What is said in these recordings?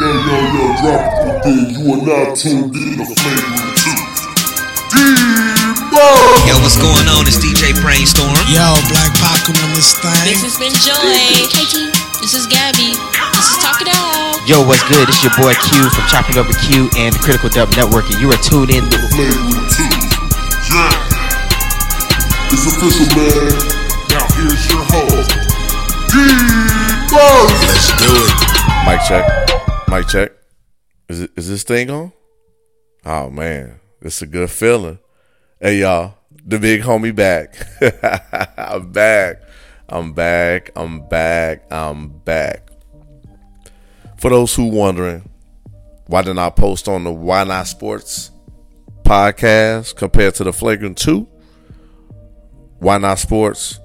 Yo, yo, yo, drop it thing. You are now tuned in to Flagrant 2. D-Mo! Yo, what's going on? It's DJ Brainstorm. Yo, Black Pac on this thing. This has been Joy. Katie. This is Gabby. This is Talk It Out. Yo, what's good? It's your boy Q from Chopping Up with Q and the Critical Dub Network, and you are tuned in to Flagrant 2. Yeah. It's official, man. Now here's your host, D-Mo! Let's do it. Mic check. Mic check. Is it, is this thing on? Oh man, it's a good feeling. Hey y'all, the big homie back. I'm back. I'm back. I'm back. I'm back. For those who wondering, why didn't I post on the Why Not Sports podcast compared to the Flagrant 2? Why Not Sports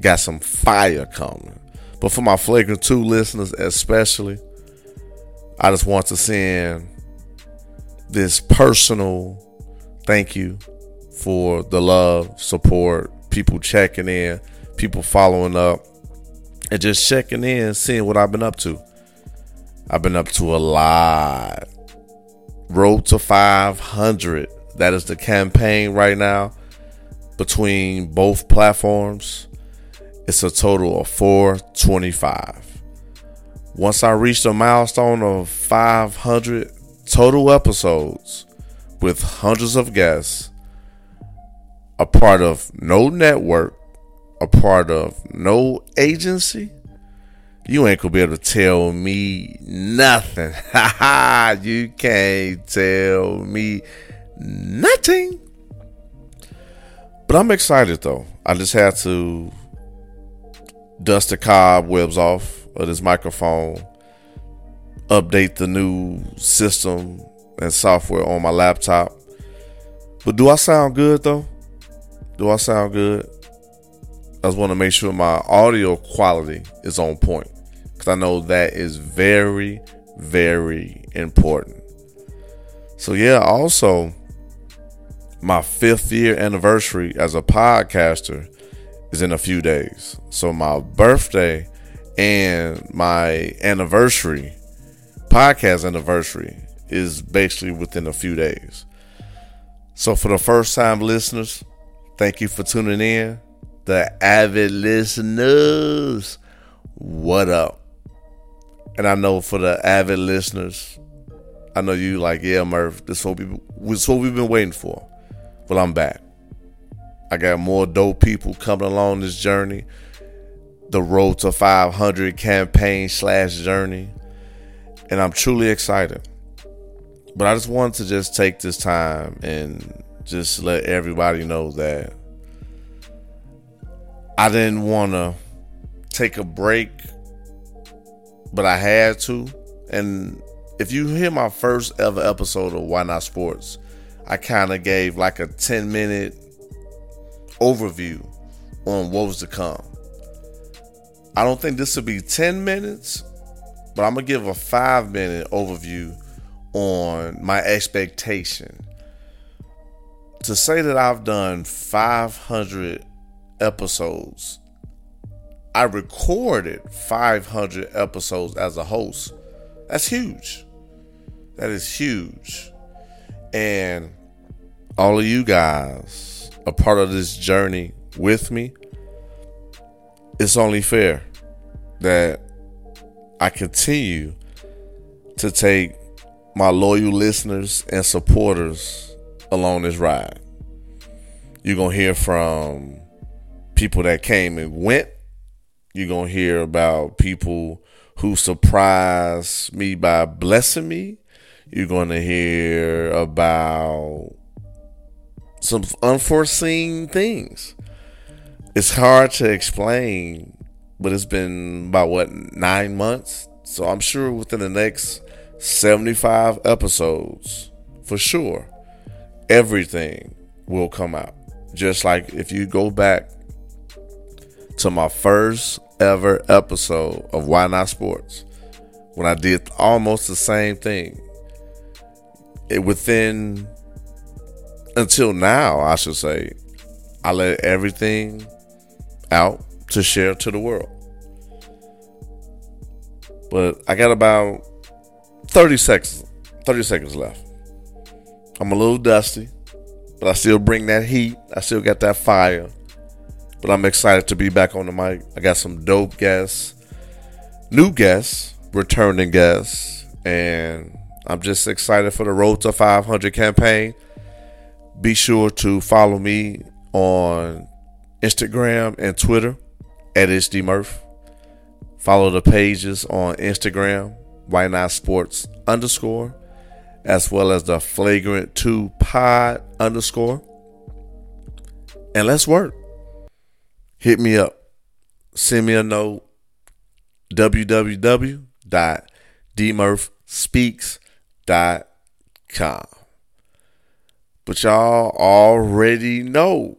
got some fire coming. But for my Flagrant 2 listeners, especially, I just want to send this personal thank you for the love, support, people checking in, people following up, and just checking in, seeing what I've been up to. I've been up to a lot. Road to 500. That is the campaign right now between both platforms. It's a total of 425. Once I reach the milestone of 500 total episodes with hundreds of guests, a part of no network, a part of no agency, you ain't gonna be able to tell me nothing. You can't tell me nothing. But I'm excited though. I just had to dust the cobwebs off of this microphone, update the new system and software on my laptop. But do I sound good though? Do I sound good? I just want to make sure my audio quality is on point because I know that is very, very important. So, yeah, also, my fifth year anniversary as a podcaster is in a few days. So, my birthday and my anniversary, podcast anniversary, is basically within a few days. So, for the first time listeners, thank you for tuning in the avid listeners, what up? And I know for the avid listeners, I know you like, yeah, Murph, this is what, we this what we've been waiting for. Well, I'm back. I got more dope people coming along this journey. The road to 500 campaign slash journey. And I'm truly excited. But I just wanted to just take this time and just let everybody know that I didn't want to take a break, but I had to. And if you hear my first ever episode of Why Not Sports, I kind of gave like a 10 minute overview on what was to come. I don't think this will be 10 minutes, but I'm going to give a five minute overview on my expectation. To say that I've done 500 episodes. I recorded 500 episodes as a host. That's huge. That is huge. And all of you guys are part of this journey with me. It's only fair that I continue to take my loyal listeners and supporters along this ride. You're going to hear from people that came and went. You're going to hear about people who surprised me by blessing me. You're going to hear about some unforeseen things. It's hard to explain, but it's been about what, nine months? So I'm sure within the next 75 episodes, for sure, everything will come out. Just like if you go back to my first ever episode of Why Not Sports when I did almost the same thing. It within until now, I should say, I let everything out to share to the world. But I got about 30 seconds. 30 seconds left. I'm a little dusty, but I still bring that heat. I still got that fire. But I'm excited to be back on the mic. I got some dope guests, new guests, returning guests, and I'm just excited for the Road to 500 campaign. Be sure to follow me on Instagram and Twitter at HD Murph. Follow the pages on Instagram, Why Not Sports underscore, as well as the Flagrant 2 Pod underscore. And let's work. Hit me up. Send me a note. www.dmurphspeaks.com. But y'all already know